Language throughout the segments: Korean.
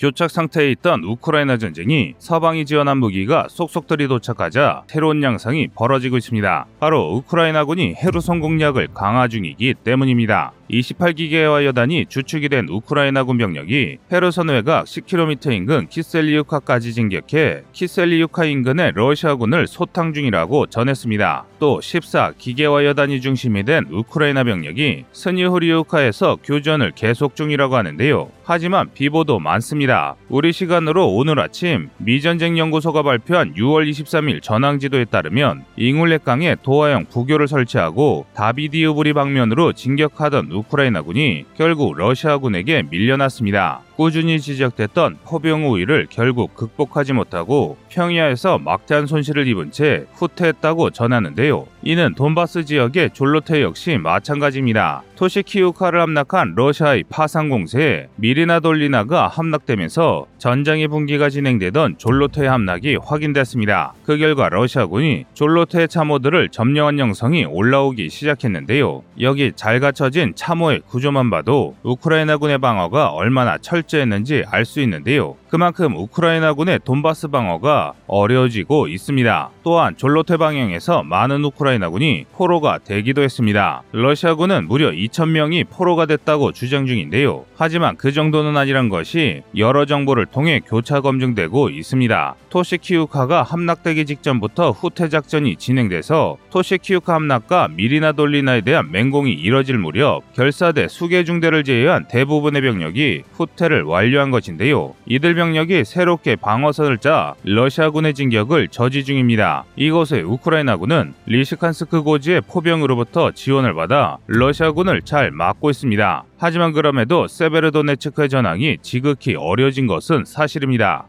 교착 상태에 있던 우크라이나 전쟁이 서방이 지원한 무기가 속속들이 도착하자 새로운 양상이 벌어지고 있습니다. 바로 우크라이나군이 헤르손 공략을 강화 중이기 때문입니다. 28기계화 여단이 주축이 된 우크라이나군 병력이 헤르손 외곽 10km 인근 키셀리우카까지 진격해 키셀리우카 인근의 러시아군을 소탕 중이라고 전했습니다. 또 14 기계화 여단이 중심이 된 우크라이나 병력이 스니후리우카에서 교전을 계속 중이라고 하는데요. 하지만 비보도 많습니다. 우리 시간으로 오늘 아침 미전쟁 연구소가 발표한 6월 23일 전황지도에 따르면 잉울렛강에 도하형 부교를 설치하고 다비디우브리 방면으로 진격하던 우크라이나군이 결국 러시아군에게 밀려났습니다. 꾸준히 지적됐던 포병 우위를 결국 극복하지 못하고 평야에서 막대한 손실을 입은 채 후퇴했다고 전하는데요. 이는 돈바스 지역의 졸로테 역시 마찬가지입니다. 토시키우카를 함락한 러시아의 파상 공세에 미리나 돌리나가 함락되면서 전장의 분기가 진행되던 졸로테 함락이 확인됐습니다. 그 결과 러시아군이 졸로테 참호들을 점령한 영성이 올라오기 시작했는데요. 여기 잘 갖춰진 참호의 구조만 봐도 우크라이나군의 방어가 얼마나 철저 했는지 알 수 있는데요. 그만큼 우크라이나군의 돈바스 방어가 어려워지고 있습니다. 또한 졸로테 방향에서 많은 우크라이나군이 포로가 되기도 했습니다. 러시아군은 무려 2,000명이 포로가 됐다고 주장 중인데요. 하지만 그 정도는 아니란 것이 여러 정보를 통해 교차 검증되고 있습니다. 토시키우카가 함락되기 직전부터 후퇴 작전이 진행돼서 토시키우카 함락과 미르나 돌리나에 대한 맹공이 이뤄질 무렵 결사대 수 개 중대를 제외한 대부분의 병력이 후퇴를 완료한 것인데요. 이들 병력이 새롭게 방어선을 짜 러시아군의 진격을 저지 중입니다. 이곳에 우크라이나군은 리시칸스크 고지의 포병으로부터 지원을 받아 러시아군을 잘 막고 있습니다. 하지만 그럼에도 세베르도네츠크의 전황이 지극히 어려워진 것은 사실입니다.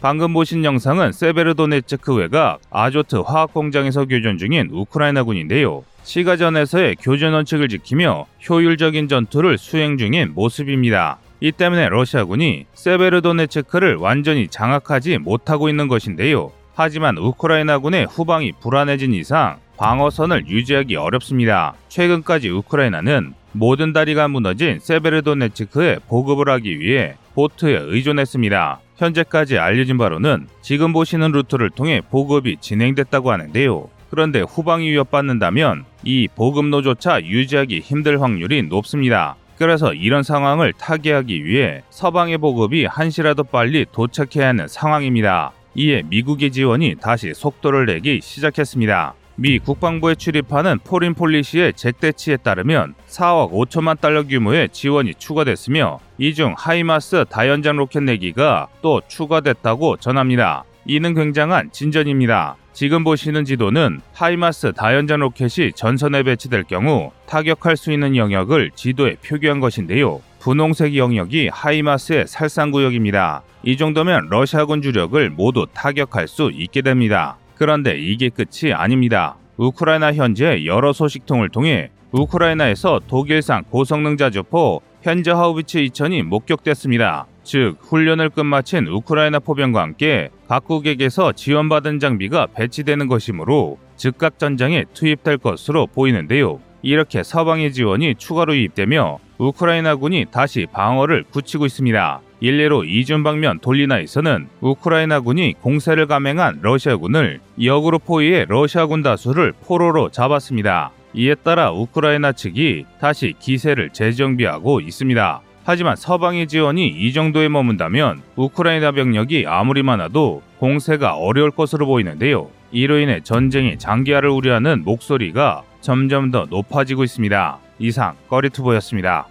방금 보신 영상은 세베르도네츠크 외곽 아조트 화학 공장에서 교전 중인 우크라이나군인데요. 시가전에서의 교전 원칙을 지키며 효율적인 전투를 수행 중인 모습입니다. 이 때문에 러시아군이 세베르도네츠크를 완전히 장악하지 못하고 있는 것인데요. 하지만 우크라이나군의 후방이 불안해진 이상 방어선을 유지하기 어렵습니다. 최근까지 우크라이나는 모든 다리가 무너진 세베르도네츠크에 보급을 하기 위해 보트에 의존했습니다. 현재까지 알려진 바로는 지금 보시는 루트를 통해 보급이 진행됐다고 하는데요. 그런데 후방이 위협받는다면 이 보급로조차 유지하기 힘들 확률이 높습니다. 그래서 이런 상황을 타개하기 위해 서방의 보급이 한시라도 빨리 도착해야 하는 상황입니다. 이에 미국의 지원이 다시 속도를 내기 시작했습니다. 미 국방부에 출입하는 포린 폴리시의 잭 데치에 따르면 4억 5천만 달러 규모의 지원이 추가됐으며 이 중 하이마스 다연장 로켓 네 기가 또 추가됐다고 전합니다. 이는 굉장한 진전입니다. 지금 보시는 지도는 하이마스 다연장 로켓이 전선에 배치될 경우 타격할 수 있는 영역을 지도에 표기한 것인데요. 분홍색 영역이 하이마스의 살상구역입니다. 이 정도면 러시아군 주력을 모두 타격할 수 있게 됩니다. 그런데 이게 끝이 아닙니다. 우크라이나 현재 여러 소식통을 통해 우크라이나에서 독일산 고성능 자주포 현저 하우비츠 2000이 목격됐습니다. 즉 훈련을 끝마친 우크라이나 포병과 함께 각국에게서 지원받은 장비가 배치되는 것이므로 즉각 전장에 투입될 것으로 보이는데요. 이렇게 서방의 지원이 추가로 유입되며 우크라이나군이 다시 방어를 굳히고 있습니다. 일례로 이준 방면 돌리나에서는 우크라이나군이 공세를 감행한 러시아군을 역으로 포위해 러시아군 다수를 포로로 잡았습니다. 이에 따라 우크라이나 측이 다시 기세를 재정비하고 있습니다. 하지만 서방의 지원이 이 정도에 머문다면 우크라이나 병력이 아무리 많아도 공세가 어려울 것으로 보이는데요. 이로 인해 전쟁의 장기화를 우려하는 목소리가 점점 더 높아지고 있습니다. 이상 꺼리투보였습니다.